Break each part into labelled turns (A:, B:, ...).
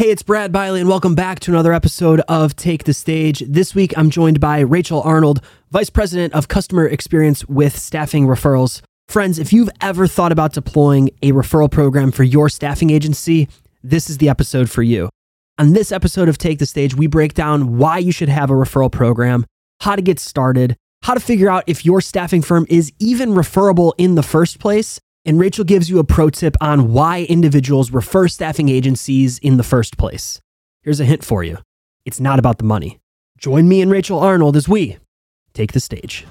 A: Hey, it's Brad Bialy, and welcome back to another episode of Take the Stage. This week, I'm joined by Rachel Arnold, Vice President of Customer Experience with Staffing Referrals. Friends, if you've ever thought about deploying a referral program for your staffing agency, this is the episode for you. On this episode of Take the Stage, we break down why you should have a referral program, how to get started, how to figure out if your staffing firm is even referable in the first place, and Rachel gives you a pro tip on why individuals refer staffing agencies in the first place. Here's a hint for you it's not about the money. Join me and Rachel Arnold as we take the stage.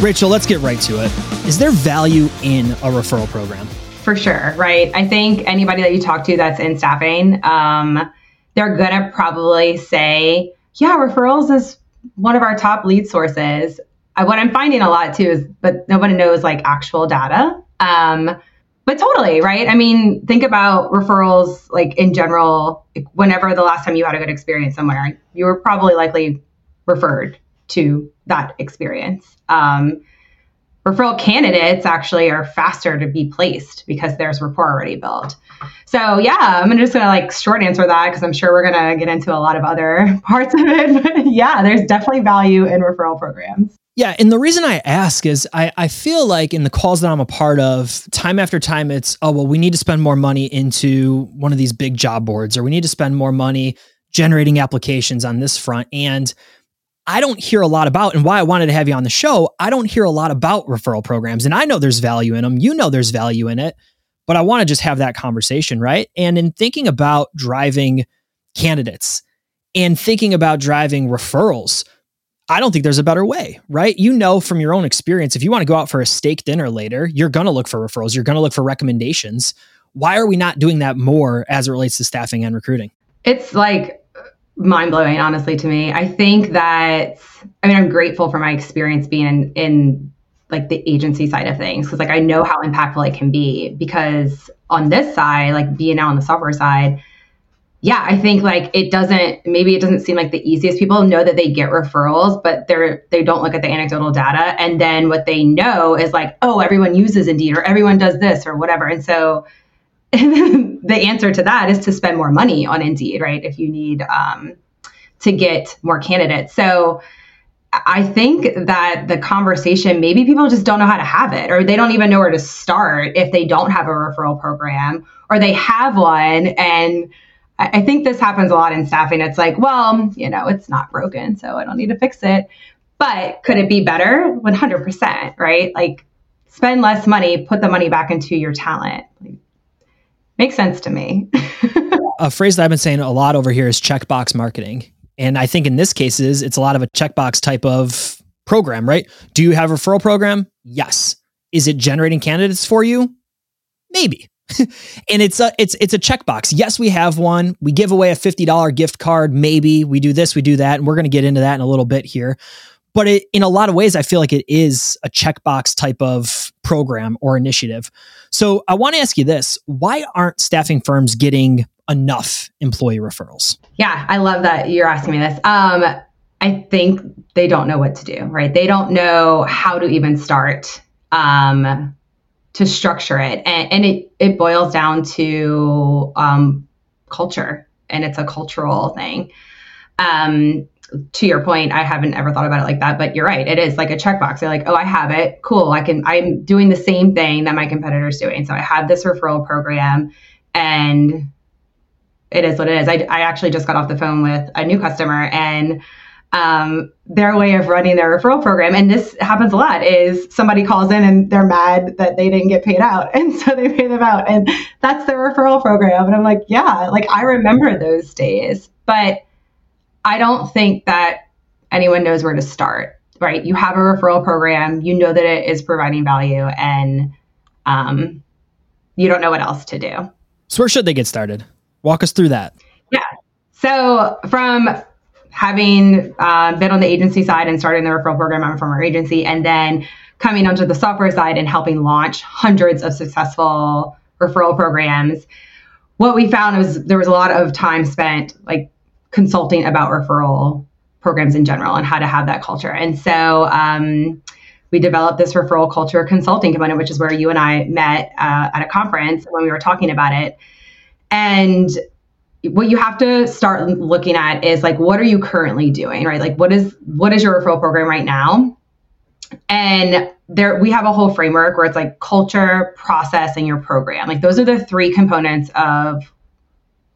A: Rachel, let's get right to it. Is there value in a referral program?
B: For sure, right? I think anybody that you talk to that's in staffing, um, they're going to probably say, yeah, referrals is one of our top lead sources. I, what I'm finding a lot too is, but nobody knows like actual data. Um, but totally, right? I mean, think about referrals like in general. Whenever the last time you had a good experience somewhere, you were probably likely referred to that experience. Um, referral candidates actually are faster to be placed because there's rapport already built. So yeah, I'm just gonna like short answer that because I'm sure we're gonna get into a lot of other parts of it. But yeah, there's definitely value in referral programs.
A: Yeah, and the reason I ask is I, I feel like in the calls that I'm a part of, time after time, it's oh well, we need to spend more money into one of these big job boards, or we need to spend more money generating applications on this front. And I don't hear a lot about, and why I wanted to have you on the show, I don't hear a lot about referral programs. And I know there's value in them. You know there's value in it, but I want to just have that conversation, right? And in thinking about driving candidates and thinking about driving referrals, I don't think there's a better way, right? You know from your own experience, if you want to go out for a steak dinner later, you're going to look for referrals, you're going to look for recommendations. Why are we not doing that more as it relates to staffing and recruiting?
B: It's like mind blowing, honestly, to me. I think that, I mean, I'm grateful for my experience being in, in like the agency side of things because like I know how impactful it can be because on this side, like being now on the software side, yeah, I think like it doesn't maybe it doesn't seem like the easiest people know that they get referrals, but they're they don't look at the anecdotal data and then what they know is like, oh, everyone uses Indeed or everyone does this or whatever. And so the answer to that is to spend more money on Indeed, right? If you need um, to get more candidates. So I think that the conversation, maybe people just don't know how to have it, or they don't even know where to start if they don't have a referral program, or they have one. And I think this happens a lot in staffing. It's like, well, you know, it's not broken, so I don't need to fix it. But could it be better? 100%, right? Like, spend less money, put the money back into your talent. Like, makes sense to me.
A: a phrase that I've been saying a lot over here is checkbox marketing. And I think in this cases, it's a lot of a checkbox type of program, right? Do you have a referral program? Yes. Is it generating candidates for you? Maybe. and it's a it's it's a checkbox. Yes, we have one. We give away a $50 gift card, maybe. We do this, we do that, and we're going to get into that in a little bit here. But it, in a lot of ways, I feel like it is a checkbox type of program or initiative. So I want to ask you this why aren't staffing firms getting enough employee referrals?
B: Yeah, I love that you're asking me this. Um, I think they don't know what to do, right? They don't know how to even start um, to structure it. And, and, it, it boils down to um, culture, and it's a cultural thing. Um, to your point, I haven't ever thought about it like that, but you're right. It is like a checkbox. They're like, oh, I have it. Cool. I can, I'm doing the same thing that my competitor's doing. So I have this referral program and it is what it is. I, I actually just got off the phone with a new customer and um, their way of running their referral program, and this happens a lot, is somebody calls in and they're mad that they didn't get paid out. And so they pay them out. And that's their referral program. And I'm like, yeah, like I remember those days. But I don't think that anyone knows where to start, right? You have a referral program, you know that it is providing value, and um, you don't know what else to do.
A: So, where should they get started? Walk us through that.
B: Yeah. So from having uh, been on the agency side and starting the referral program I'm from our agency, and then coming onto the software side and helping launch hundreds of successful referral programs, what we found was there was a lot of time spent like consulting about referral programs in general and how to have that culture. And so um, we developed this referral culture consulting component, which is where you and I met uh, at a conference when we were talking about it. And what you have to start looking at is like what are you currently doing right like what is what is your referral program right now and there we have a whole framework where it's like culture process and your program like those are the three components of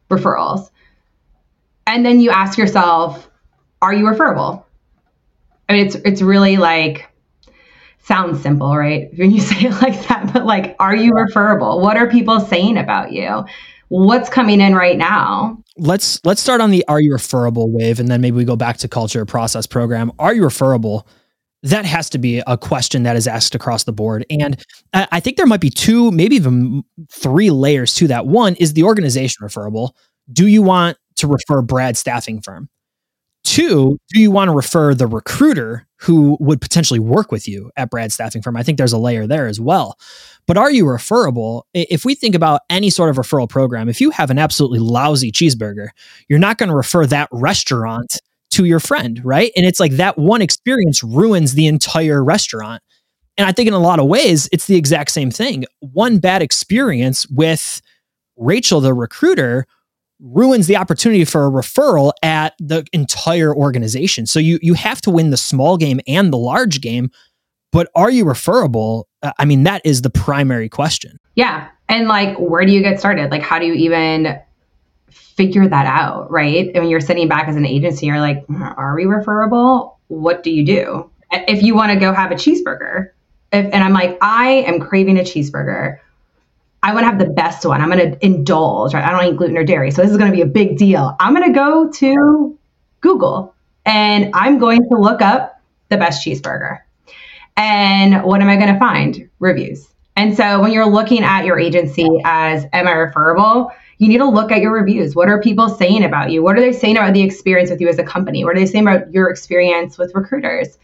B: referrals and then you ask yourself are you referable? I mean it's it's really like sounds simple right? When you say it like that but like are you referable? What are people saying about you? What's coming in right now?
A: Let's let's start on the are you referable wave and then maybe we go back to culture process program. Are you referable? That has to be a question that is asked across the board. And i think there might be two maybe even three layers to that. One is the organization referable? Do you want to refer brad staffing firm Two, do you want to refer the recruiter who would potentially work with you at Brad Staffing Firm? I think there's a layer there as well. But are you referable? If we think about any sort of referral program, if you have an absolutely lousy cheeseburger, you're not going to refer that restaurant to your friend, right? And it's like that one experience ruins the entire restaurant. And I think in a lot of ways, it's the exact same thing. One bad experience with Rachel, the recruiter, ruins the opportunity for a referral at the entire organization. So you you have to win the small game and the large game, but are you referable? Uh, I mean that is the primary question.
B: Yeah. And like where do you get started? Like how do you even figure that out, right? And when you're sitting back as an agency, you're like, are we referable? What do you do? If you want to go have a cheeseburger, if, and I'm like, I am craving a cheeseburger I want to have the best one. I'm going to indulge, right? I don't eat gluten or dairy. So this is going to be a big deal. I'm going to go to Google and I'm going to look up the best cheeseburger. And what am I going to find? Reviews. And so when you're looking at your agency as am I referable, you need to look at your reviews. What are people saying about you? What are they saying about the experience with you as a company? What are they saying about your experience with recruiters?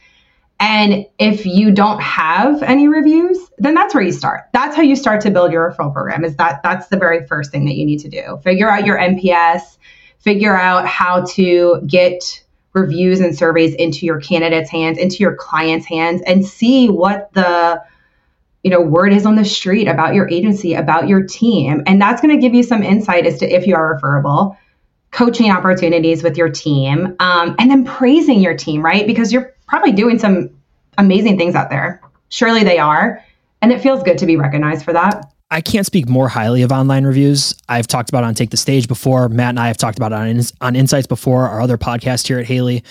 B: And if you don't have any reviews, then that's where you start. That's how you start to build your referral program. Is that that's the very first thing that you need to do. Figure out your NPS, figure out how to get reviews and surveys into your candidates' hands, into your clients' hands and see what the you know word is on the street about your agency, about your team. And that's going to give you some insight as to if you are referable coaching opportunities with your team, um, and then praising your team, right? Because you're probably doing some amazing things out there. Surely they are. And it feels good to be recognized for that.
A: I can't speak more highly of online reviews. I've talked about on Take the Stage before. Matt and I have talked about it on, on Insights before, our other podcast here at Haley.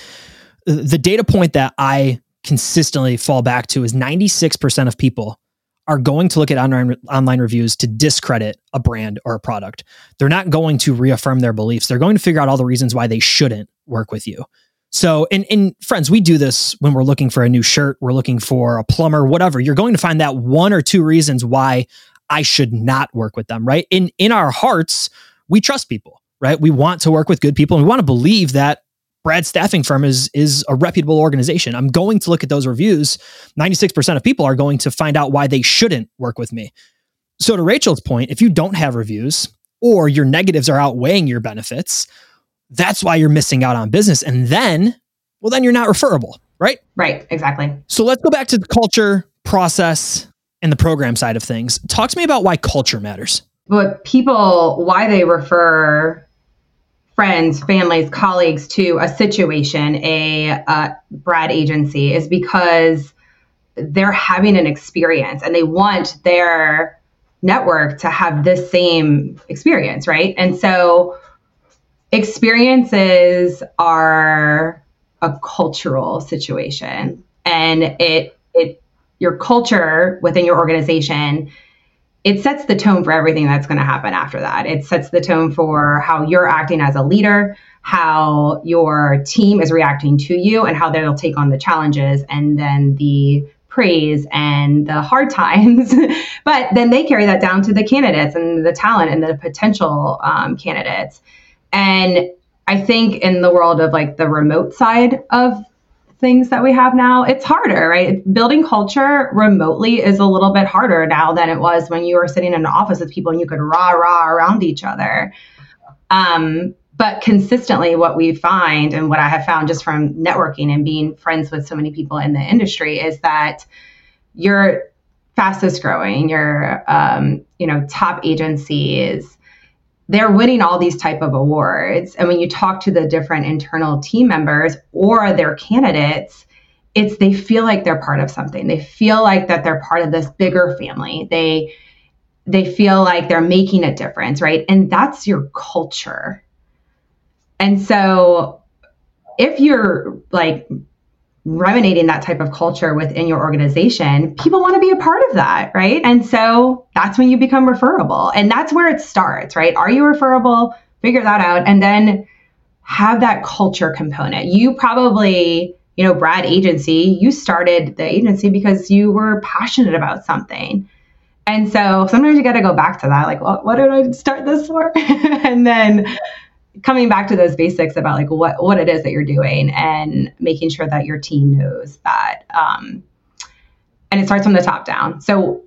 A: The data point that I consistently fall back to is 96% of people are going to look at online, online reviews to discredit a brand or a product. They're not going to reaffirm their beliefs. They're going to figure out all the reasons why they shouldn't work with you. So, and, and friends, we do this when we're looking for a new shirt, we're looking for a plumber, whatever. You're going to find that one or two reasons why I should not work with them, right? In in our hearts, we trust people, right? We want to work with good people and we want to believe that Brad staffing firm is is a reputable organization. I'm going to look at those reviews. 96% of people are going to find out why they shouldn't work with me. So to Rachel's point, if you don't have reviews or your negatives are outweighing your benefits, that's why you're missing out on business. And then, well, then you're not referable, right?
B: Right, exactly.
A: So let's go back to the culture, process, and the program side of things. Talk to me about why culture matters.
B: What people, why they refer friends, families, colleagues to a situation, a uh, Brad agency, is because they're having an experience and they want their network to have this same experience, right? And so experiences are a cultural situation and it it your culture within your organization it sets the tone for everything that's going to happen after that. It sets the tone for how you're acting as a leader, how your team is reacting to you, and how they'll take on the challenges and then the praise and the hard times. but then they carry that down to the candidates and the talent and the potential um, candidates. And I think in the world of like the remote side of things that we have now, it's harder, right? Building culture remotely is a little bit harder now than it was when you were sitting in an office with people and you could rah rah around each other. Um, but consistently, what we find and what I have found just from networking and being friends with so many people in the industry is that your fastest growing, your um, you know top agencies, they're winning all these type of awards. And when you talk to the different internal team members or their candidates, it's they feel like they're part of something. They feel like that they're part of this bigger family. They they feel like they're making a difference, right? And that's your culture. And so if you're like ruminating that type of culture within your organization, people want to be a part of that, right? And so that's when you become referable. And that's where it starts, right? Are you referable? Figure that out and then have that culture component. You probably, you know, Brad Agency, you started the agency because you were passionate about something. And so sometimes you got to go back to that, like, well, what did I start this for? and then coming back to those basics about like what what it is that you're doing and making sure that your team knows that. Um, and it starts from the top down. So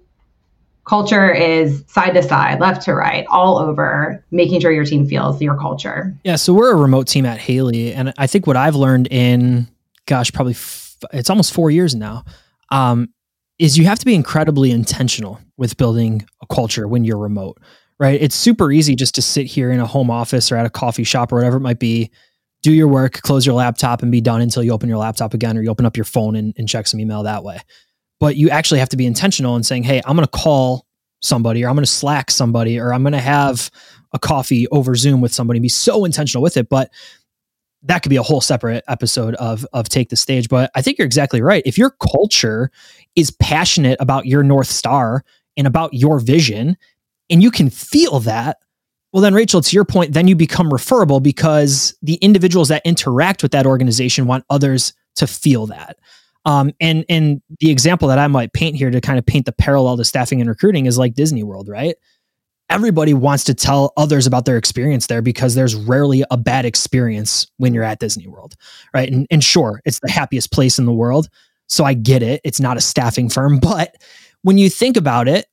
B: culture is side to side, left to right, all over, making sure your team feels your culture.
A: Yeah. So we're a remote team at Haley, and I think what I've learned in, gosh, probably f- it's almost four years now. Um, is you have to be incredibly intentional with building a culture when you're remote, right? It's super easy just to sit here in a home office or at a coffee shop or whatever it might be, do your work, close your laptop, and be done until you open your laptop again or you open up your phone and, and check some email that way. But you actually have to be intentional in saying, hey, I'm going to call somebody or I'm going to Slack somebody or I'm going to have a coffee over Zoom with somebody, be so intentional with it. But that could be a whole separate episode of of take the stage but i think you're exactly right if your culture is passionate about your north star and about your vision and you can feel that well then rachel to your point then you become referable because the individuals that interact with that organization want others to feel that um, and and the example that i might paint here to kind of paint the parallel to staffing and recruiting is like disney world right everybody wants to tell others about their experience there because there's rarely a bad experience when you're at Disney World, right? And, and sure, it's the happiest place in the world. So I get it. It's not a staffing firm. But when you think about it,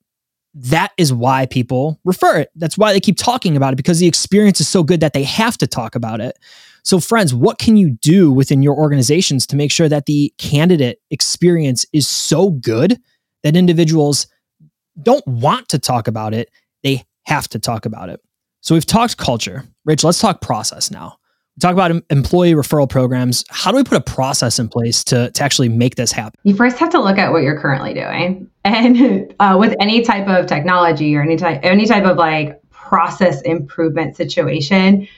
A: that is why people refer it. That's why they keep talking about it because the experience is so good that they have to talk about it. So, friends, what can you do within your organizations to make sure that the candidate experience is so good that individuals don't want to talk about it? They have to talk about it. So we've talked culture. Rich, let's talk process now. Talk about employee referral programs. How do we put a process in place to, to actually make this happen?
B: You first have to look at what you're currently doing. And uh, with any type of technology or any type, any type of like process improvement situation,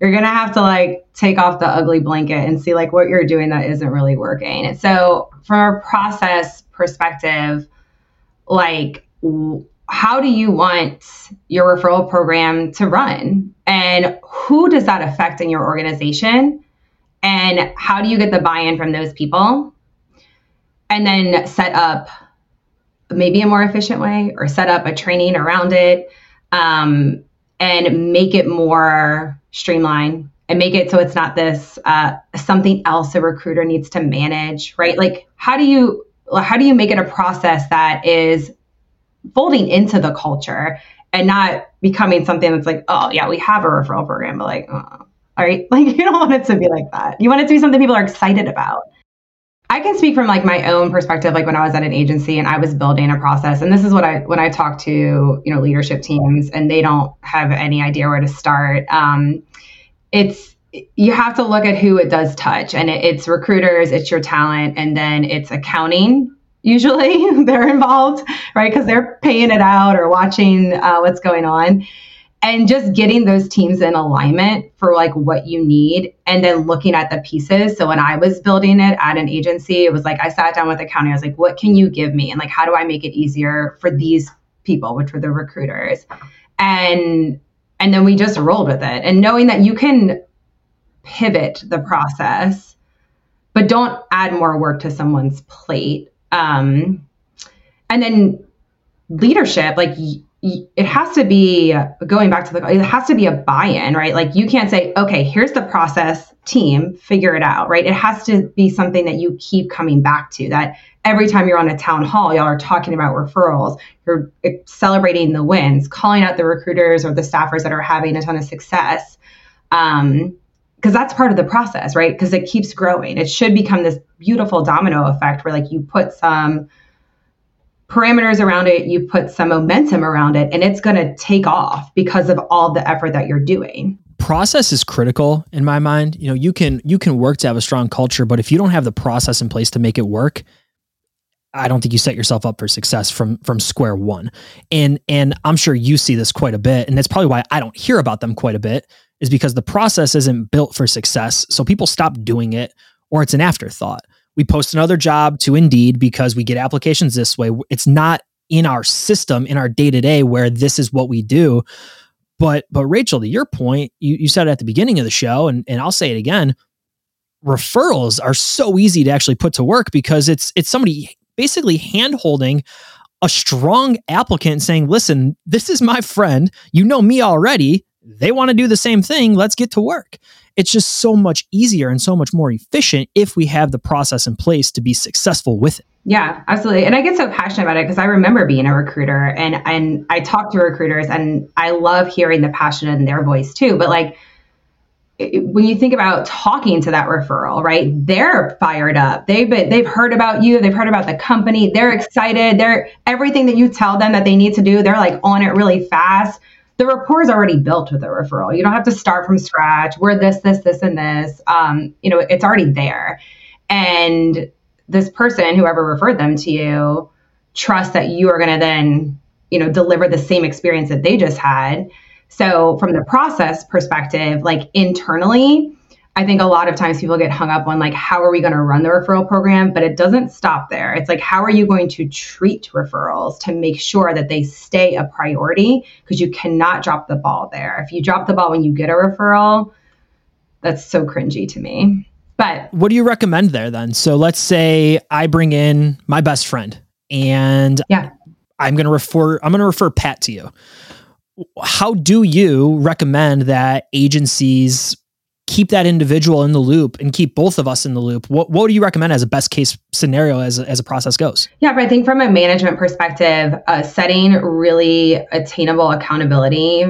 B: you're to have to like take off the ugly blanket and see like what you're doing that isn't really working. And so from a process perspective, like how do you want your referral program to run? And who does that affect in your organization? And how do you get the buy in from those people? And then set up maybe a more efficient way or set up a training around it um, and make it more streamlined and make it so it's not this uh, something else a recruiter needs to manage right like how do you how do you make it a process that is folding into the culture and not becoming something that's like, oh yeah, we have a referral program, but like, oh, all right, like you don't want it to be like that. You want it to be something people are excited about. I can speak from like my own perspective, like when I was at an agency and I was building a process, and this is what I when I talk to you know leadership teams and they don't have any idea where to start. Um, it's you have to look at who it does touch, and it, it's recruiters, it's your talent, and then it's accounting usually they're involved, right? Because they're paying it out or watching uh, what's going on. And just getting those teams in alignment for like what you need and then looking at the pieces. So when I was building it at an agency, it was like I sat down with the county, I was like, what can you give me? And like, how do I make it easier for these people, which were the recruiters? And and then we just rolled with it. And knowing that you can pivot the process, but don't add more work to someone's plate um, and then leadership, like it has to be going back to the, it has to be a buy in, right? Like you can't say, okay, here's the process, team, figure it out, right? It has to be something that you keep coming back to that every time you're on a town hall, y'all are talking about referrals, you're celebrating the wins, calling out the recruiters or the staffers that are having a ton of success. Um, because that's part of the process, right? Because it keeps growing. It should become this beautiful domino effect where like you put some parameters around it, you put some momentum around it, and it's going to take off because of all the effort that you're doing.
A: Process is critical in my mind. You know, you can you can work to have a strong culture, but if you don't have the process in place to make it work, I don't think you set yourself up for success from from square one. And and I'm sure you see this quite a bit, and that's probably why I don't hear about them quite a bit, is because the process isn't built for success. So people stop doing it, or it's an afterthought we post another job to Indeed because we get applications this way. It's not in our system, in our day to day, where this is what we do. But but Rachel, to your point, you, you said it at the beginning of the show, and, and I'll say it again. Referrals are so easy to actually put to work because it's it's somebody basically hand holding a strong applicant saying, listen, this is my friend. You know me already. They want to do the same thing. Let's get to work it's just so much easier and so much more efficient if we have the process in place to be successful with it.
B: Yeah, absolutely. And I get so passionate about it because I remember being a recruiter and and I talk to recruiters and I love hearing the passion in their voice too. But like when you think about talking to that referral, right? They're fired up. They've been, they've heard about you. They've heard about the company. They're excited. They're everything that you tell them that they need to do. They're like on it really fast the rapport is already built with a referral. You don't have to start from scratch. We're this, this, this, and this. Um, you know, it's already there. And this person, whoever referred them to you, trust that you are going to then, you know, deliver the same experience that they just had. So, from the process perspective, like internally, I think a lot of times people get hung up on like, how are we going to run the referral program? But it doesn't stop there. It's like, how are you going to treat referrals to make sure that they stay a priority? Because you cannot drop the ball there. If you drop the ball when you get a referral, that's so cringy to me. But
A: what do you recommend there then? So let's say I bring in my best friend and
B: yeah.
A: I'm going to refer I'm going to refer Pat to you. How do you recommend that agencies keep that individual in the loop and keep both of us in the loop. What, what do you recommend as a best case scenario as as a process goes?
B: Yeah but i think from a management perspective uh, setting really attainable accountability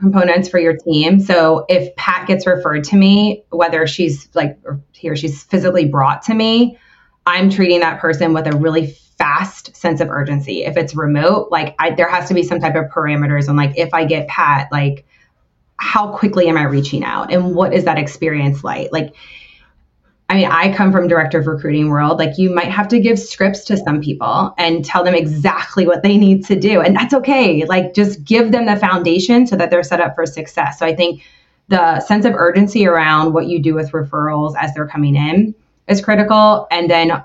B: components for your team. So if pat gets referred to me whether she's like he or she's physically brought to me i'm treating that person with a really fast sense of urgency. If it's remote like I, there has to be some type of parameters on like if i get pat like how quickly am I reaching out and what is that experience like? Like, I mean, I come from director of recruiting world. Like, you might have to give scripts to some people and tell them exactly what they need to do, and that's okay. Like, just give them the foundation so that they're set up for success. So I think the sense of urgency around what you do with referrals as they're coming in is critical, and then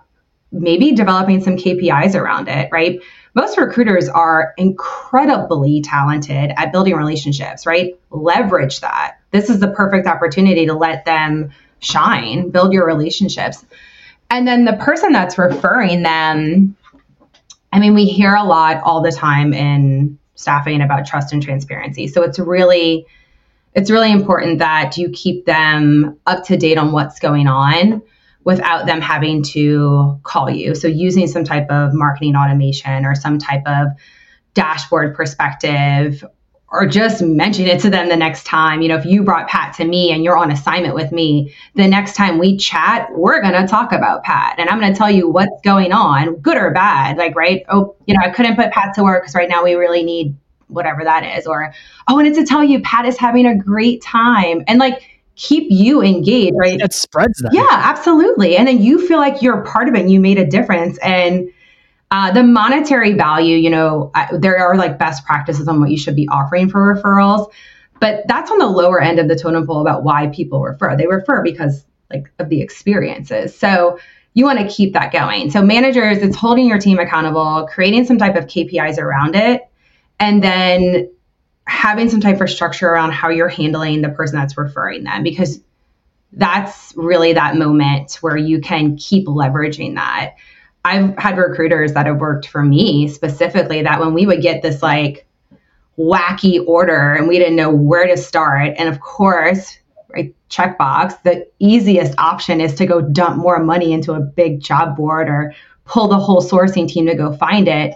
B: maybe developing some KPIs around it, right? Most recruiters are incredibly talented at building relationships, right? Leverage that. This is the perfect opportunity to let them shine, build your relationships. And then the person that's referring them, I mean, we hear a lot all the time in staffing about trust and transparency. So it's really it's really important that you keep them up to date on what's going on without them having to call you. So using some type of marketing automation or some type of dashboard perspective or just mention it to them the next time. You know, if you brought Pat to me and you're on assignment with me, the next time we chat, we're going to talk about Pat and I'm going to tell you what's going on, good or bad. Like, right? Oh, you know, I couldn't put Pat to work because right now we really need whatever that is. Or, I wanted to tell you Pat is having a great time. And like, keep you engaged, right?
A: It spreads that.
B: Yeah, absolutely. And then you feel like you're part of it and you made a difference. And uh, the monetary value, you know, uh, there are like best practices on what you should be offering for referrals, but that's on the lower end of the totem pole about why people refer. They refer because like of the experiences. So you want to keep that going. So managers, it's holding your team accountable, creating some type of KPIs around it, and then having some type of structure around how you're handling the person that's referring them because that's really that moment where you can keep leveraging that. I've had recruiters that have worked for me specifically that when we would get this like wacky order and we didn't know where to start, and of course, right, checkbox, the easiest option is to go dump more money into a big job board or pull the whole sourcing team to go find it.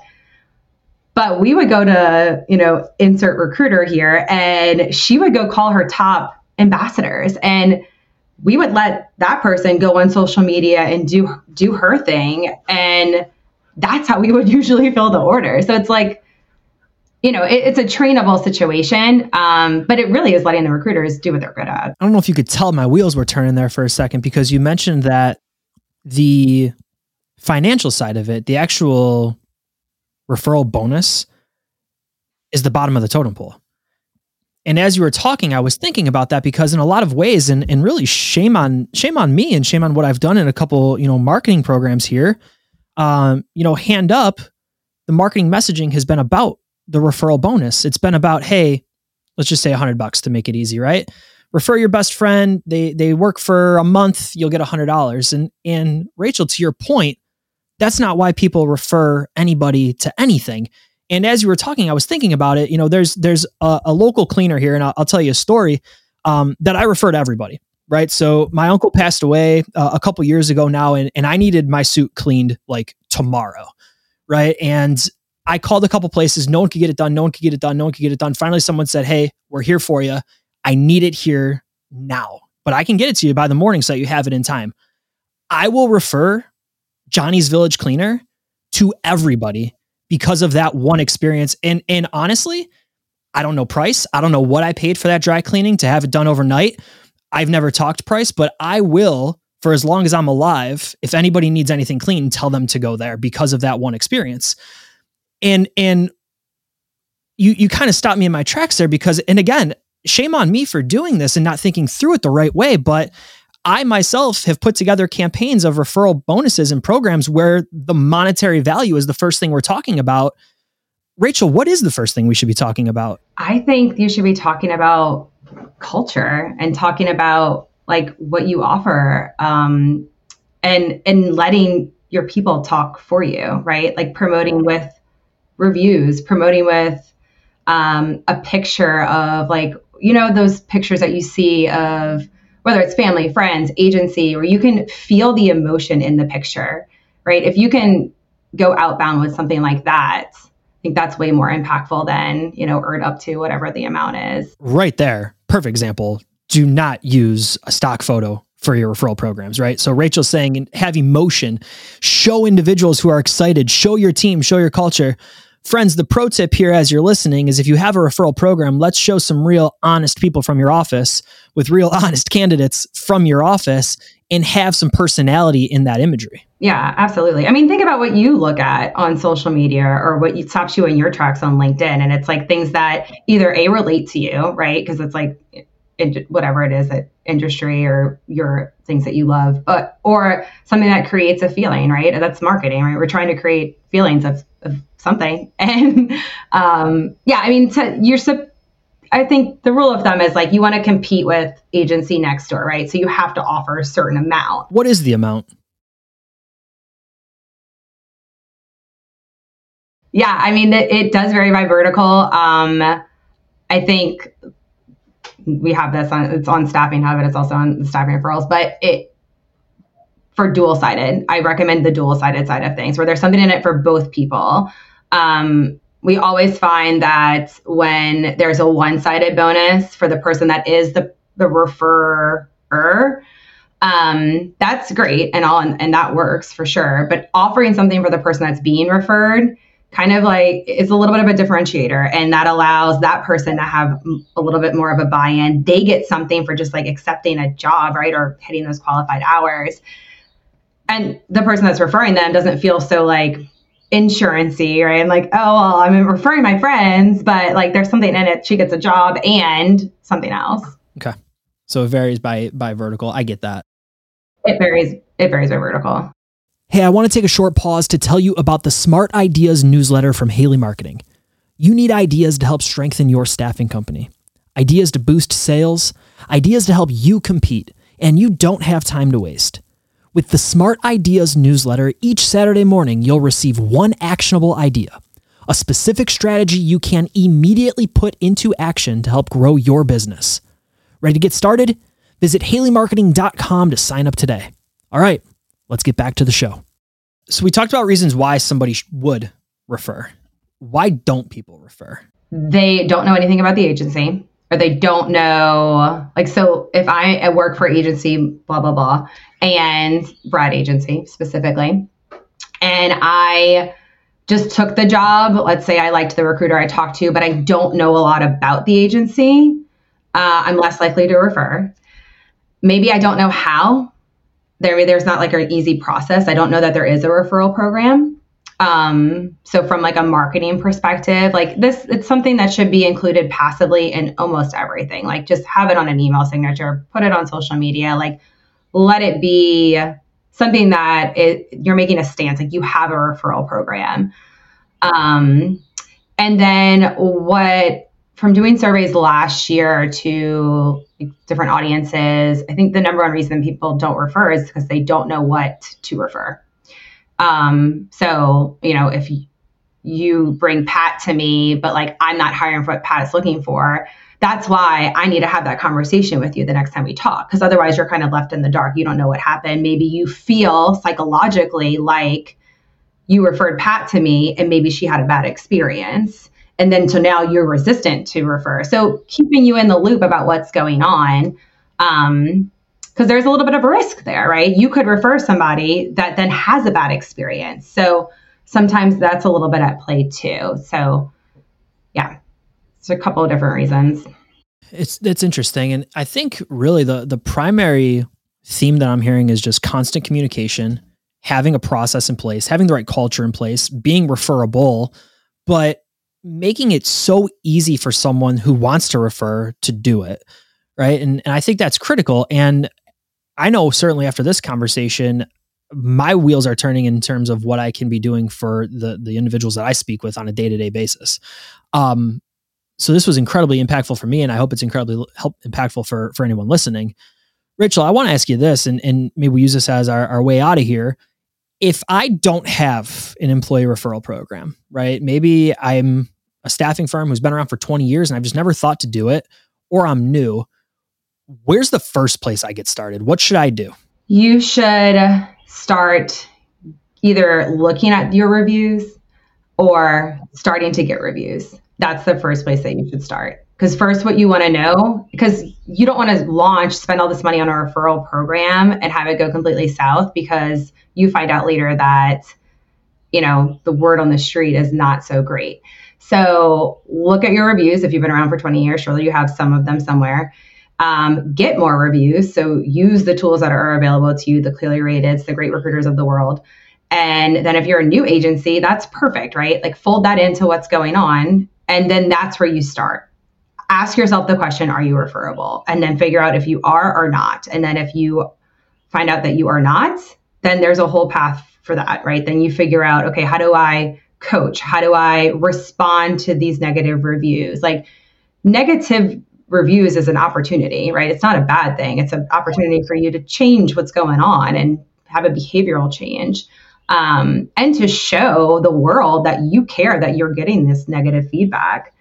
B: But we would go to, you know, insert recruiter here, and she would go call her top ambassadors. And we would let that person go on social media and do do her thing. And that's how we would usually fill the order. So it's like you know it, it's a trainable situation um, but it really is letting the recruiters do what they're good at.
A: I don't know if you could tell my wheels were turning there for a second because you mentioned that the financial side of it the actual referral bonus is the bottom of the totem pole and as you were talking, I was thinking about that because in a lot of ways, and, and really shame on shame on me and shame on what I've done in a couple, you know, marketing programs here. Um, you know, hand up, the marketing messaging has been about the referral bonus. It's been about, hey, let's just say a hundred bucks to make it easy, right? Refer your best friend. They they work for a month, you'll get a hundred dollars. And and Rachel, to your point, that's not why people refer anybody to anything. And as you were talking, I was thinking about it. You know, there's there's a, a local cleaner here, and I'll, I'll tell you a story um, that I refer to everybody. Right. So my uncle passed away uh, a couple years ago now, and, and I needed my suit cleaned like tomorrow. Right. And I called a couple places. No one could get it done. No one could get it done. No one could get it done. Finally, someone said, Hey, we're here for you. I need it here now, but I can get it to you by the morning so that you have it in time. I will refer Johnny's Village Cleaner to everybody because of that one experience. And and honestly, I don't know price. I don't know what I paid for that dry cleaning to have it done overnight. I've never talked price, but I will for as long as I'm alive. If anybody needs anything clean, tell them to go there because of that one experience. And and you you kind of stopped me in my tracks there because and again, shame on me for doing this and not thinking through it the right way, but I myself have put together campaigns of referral bonuses and programs where the monetary value is the first thing we're talking about. Rachel, what is the first thing we should be talking about?
B: I think you should be talking about culture and talking about like what you offer um, and and letting your people talk for you, right? Like promoting with reviews, promoting with um, a picture of like you know those pictures that you see of whether it's family, friends, agency, where you can feel the emotion in the picture, right? If you can go outbound with something like that, I think that's way more impactful than, you know, earn up to whatever the amount is.
A: Right there. Perfect example. Do not use a stock photo for your referral programs, right? So Rachel's saying have emotion, show individuals who are excited, show your team, show your culture. Friends, the pro tip here as you're listening is if you have a referral program, let's show some real honest people from your office with real honest candidates from your office and have some personality in that imagery.
B: Yeah, absolutely. I mean, think about what you look at on social media or what stops you in your tracks on LinkedIn. And it's like things that either A, relate to you, right? Because it's like whatever it is that industry or your things that you love, but or something that creates a feeling, right? That's marketing, right? We're trying to create feelings of, of something. And um, yeah, I mean, to, you're, I think the rule of thumb is like you want to compete with agency next door, right? So you have to offer a certain amount.
A: What is the amount?
B: Yeah, I mean, it, it does vary by vertical. Um, I think we have this on it's on staffing hub and it's also on the staffing referrals, but it for dual sided, I recommend the dual sided side of things where there's something in it for both people. Um, we always find that when there's a one sided bonus for the person that is the, the referrer, um, that's great and all, and, and that works for sure. But offering something for the person that's being referred kind of like is a little bit of a differentiator and that allows that person to have a little bit more of a buy-in they get something for just like accepting a job right or hitting those qualified hours and the person that's referring them doesn't feel so like insurancy, right? And like, oh well, I'm referring my friends, but like there's something in it. She gets a job and something else.
A: Okay. So it varies by by vertical. I get that.
B: It varies. It varies by vertical.
A: Hey, I want to take a short pause to tell you about the Smart Ideas newsletter from Haley Marketing. You need ideas to help strengthen your staffing company, ideas to boost sales, ideas to help you compete, and you don't have time to waste. With the Smart Ideas newsletter, each Saturday morning you'll receive one actionable idea, a specific strategy you can immediately put into action to help grow your business. Ready to get started? Visit haleymarketing.com to sign up today. All right, let's get back to the show. So, we talked about reasons why somebody would refer. Why don't people refer?
B: They don't know anything about the agency or they don't know. Like so if I work for agency blah blah blah and Brad agency specifically and I just took the job let's say I liked the recruiter I talked to but I don't know a lot about the agency uh, I'm less likely to refer. Maybe I don't know how. There there's not like an easy process. I don't know that there is a referral program um, so from like a marketing perspective, like this, it's something that should be included passively in almost everything. Like just have it on an email signature, put it on social media, like let it be something that it, you're making a stance. Like you have a referral program. Um, and then what from doing surveys last year to different audiences, I think the number one reason people don't refer is because they don't know what to refer. Um, so, you know, if you bring Pat to me, but like I'm not hiring for what Pat is looking for, that's why I need to have that conversation with you the next time we talk. Because otherwise, you're kind of left in the dark. You don't know what happened. Maybe you feel psychologically like you referred Pat to me and maybe she had a bad experience. And then so now you're resistant to refer. So keeping you in the loop about what's going on. Um, because there's a little bit of a risk there, right? You could refer somebody that then has a bad experience. So sometimes that's a little bit at play too. So yeah, it's a couple of different reasons.
A: It's it's interesting, and I think really the the primary theme that I'm hearing is just constant communication, having a process in place, having the right culture in place, being referable, but making it so easy for someone who wants to refer to do it right and, and i think that's critical and I know certainly after this conversation, my wheels are turning in terms of what I can be doing for the the individuals that I speak with on a day to day basis. Um, so this was incredibly impactful for me, and I hope it's incredibly help impactful for for anyone listening. Rachel, I want to ask you this, and and maybe we use this as our, our way out of here. If I don't have an employee referral program, right? Maybe I'm a staffing firm who's been around for 20 years and I've just never thought to do it, or I'm new where's the first place I get started? What should I do?
B: You should start either looking at your reviews or starting to get reviews. That's the first place that you should start. Because first, what you want to know, because you don't want to launch, spend all this money on a referral program and have it go completely south because you find out later that, you know, the word on the street is not so great. So look at your reviews. If you've been around for 20 years, surely you have some of them somewhere um, get more reviews. So use the tools that are available to you, the ClearlyRated, the great recruiters of the world. And then if you're a new agency, that's perfect, right? Like fold that into what's going on. And then that's where you start. Ask yourself the question, are you referable? And then figure out if you are or not. And then if you find out that you are not, then there's a whole path for that, right? Then you figure out, okay, how do I coach? How do I respond to these negative reviews? Like negative reviews as an opportunity, right? It's not a bad thing. It's an opportunity for you to change what's going on and have a behavioral change. Um, and to show the world that you care that you're getting this negative feedback.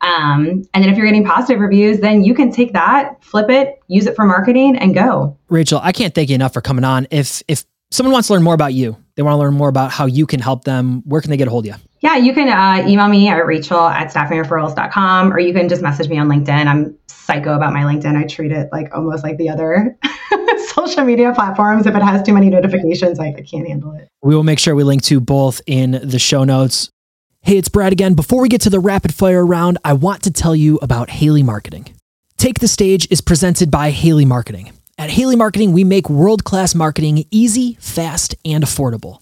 B: Um, and then if you're getting positive reviews, then you can take that, flip it, use it for marketing, and go.
A: Rachel, I can't thank you enough for coming on. If if someone wants to learn more about you, they want to learn more about how you can help them, where can they get a hold of you?
B: Yeah, you can uh, email me at rachel at staffingreferrals.com or you can just message me on LinkedIn. I'm psycho about my LinkedIn. I treat it like almost like the other social media platforms. If it has too many notifications, like I can't handle it.
A: We will make sure we link to both in the show notes. Hey, it's Brad again. Before we get to the rapid fire round, I want to tell you about Haley Marketing. Take the Stage is presented by Haley Marketing. At Haley Marketing, we make world class marketing easy, fast, and affordable.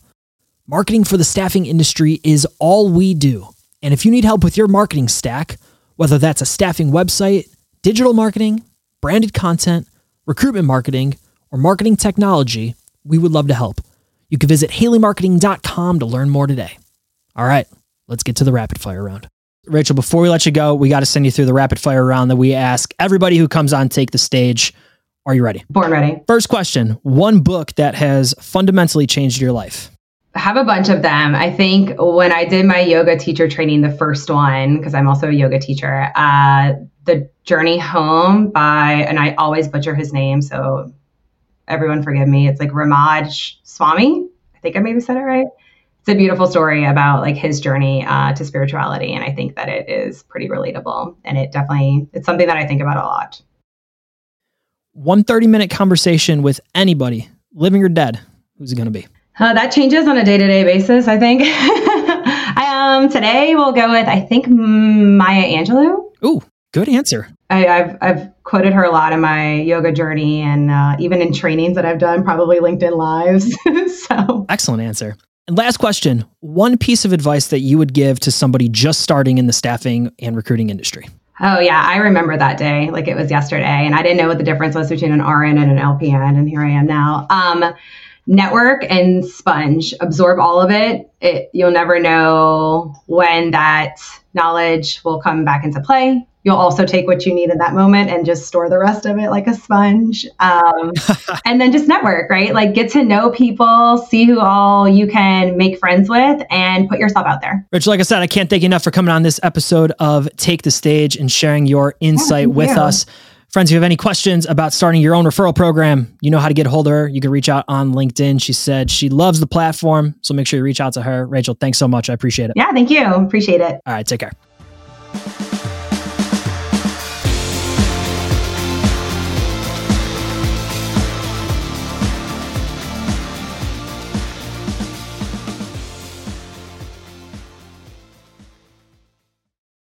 A: Marketing for the staffing industry is all we do. And if you need help with your marketing stack, whether that's a staffing website, digital marketing, branded content, recruitment marketing, or marketing technology, we would love to help. You can visit haleymarketing.com to learn more today. All right, let's get to the rapid fire round. Rachel, before we let you go, we got to send you through the rapid fire round that we ask everybody who comes on take the stage. Are you ready?
B: Born ready.
A: First question One book that has fundamentally changed your life
B: have a bunch of them. I think when I did my yoga teacher training, the first one, because I'm also a yoga teacher, uh, The Journey Home by, and I always butcher his name, so everyone forgive me. It's like Ramaj Swami. I think I maybe said it right. It's a beautiful story about like his journey uh, to spirituality, and I think that it is pretty relatable, and it definitely it's something that I think about a lot.
A: One 30 minute conversation with anybody, living or dead, who's it going to be?
B: Uh, that changes on a day to day basis, I think. I, um, today we'll go with, I think, Maya Angelou.
A: Ooh, good answer.
B: I, have I've quoted her a lot in my yoga journey and uh, even in trainings that I've done, probably LinkedIn Lives. so
A: excellent answer. And last question one piece of advice that you would give to somebody just starting in the staffing and recruiting industry.
B: Oh, yeah. I remember that day like it was yesterday. And I didn't know what the difference was between an RN and an LPN. And here I am now. Um, network and sponge, absorb all of it. it. You'll never know when that knowledge will come back into play. You'll also take what you need in that moment and just store the rest of it like a sponge. Um, and then just network, right? Like get to know people, see who all you can make friends with, and put yourself out there.
A: Rich, like I said, I can't thank you enough for coming on this episode of Take the Stage and sharing your insight yeah, with you. us. Friends, if you have any questions about starting your own referral program, you know how to get a hold of her. You can reach out on LinkedIn. She said she loves the platform. So make sure you reach out to her. Rachelle, thanks so much. I appreciate it.
B: Yeah, thank you. Appreciate it.
A: All right, take care.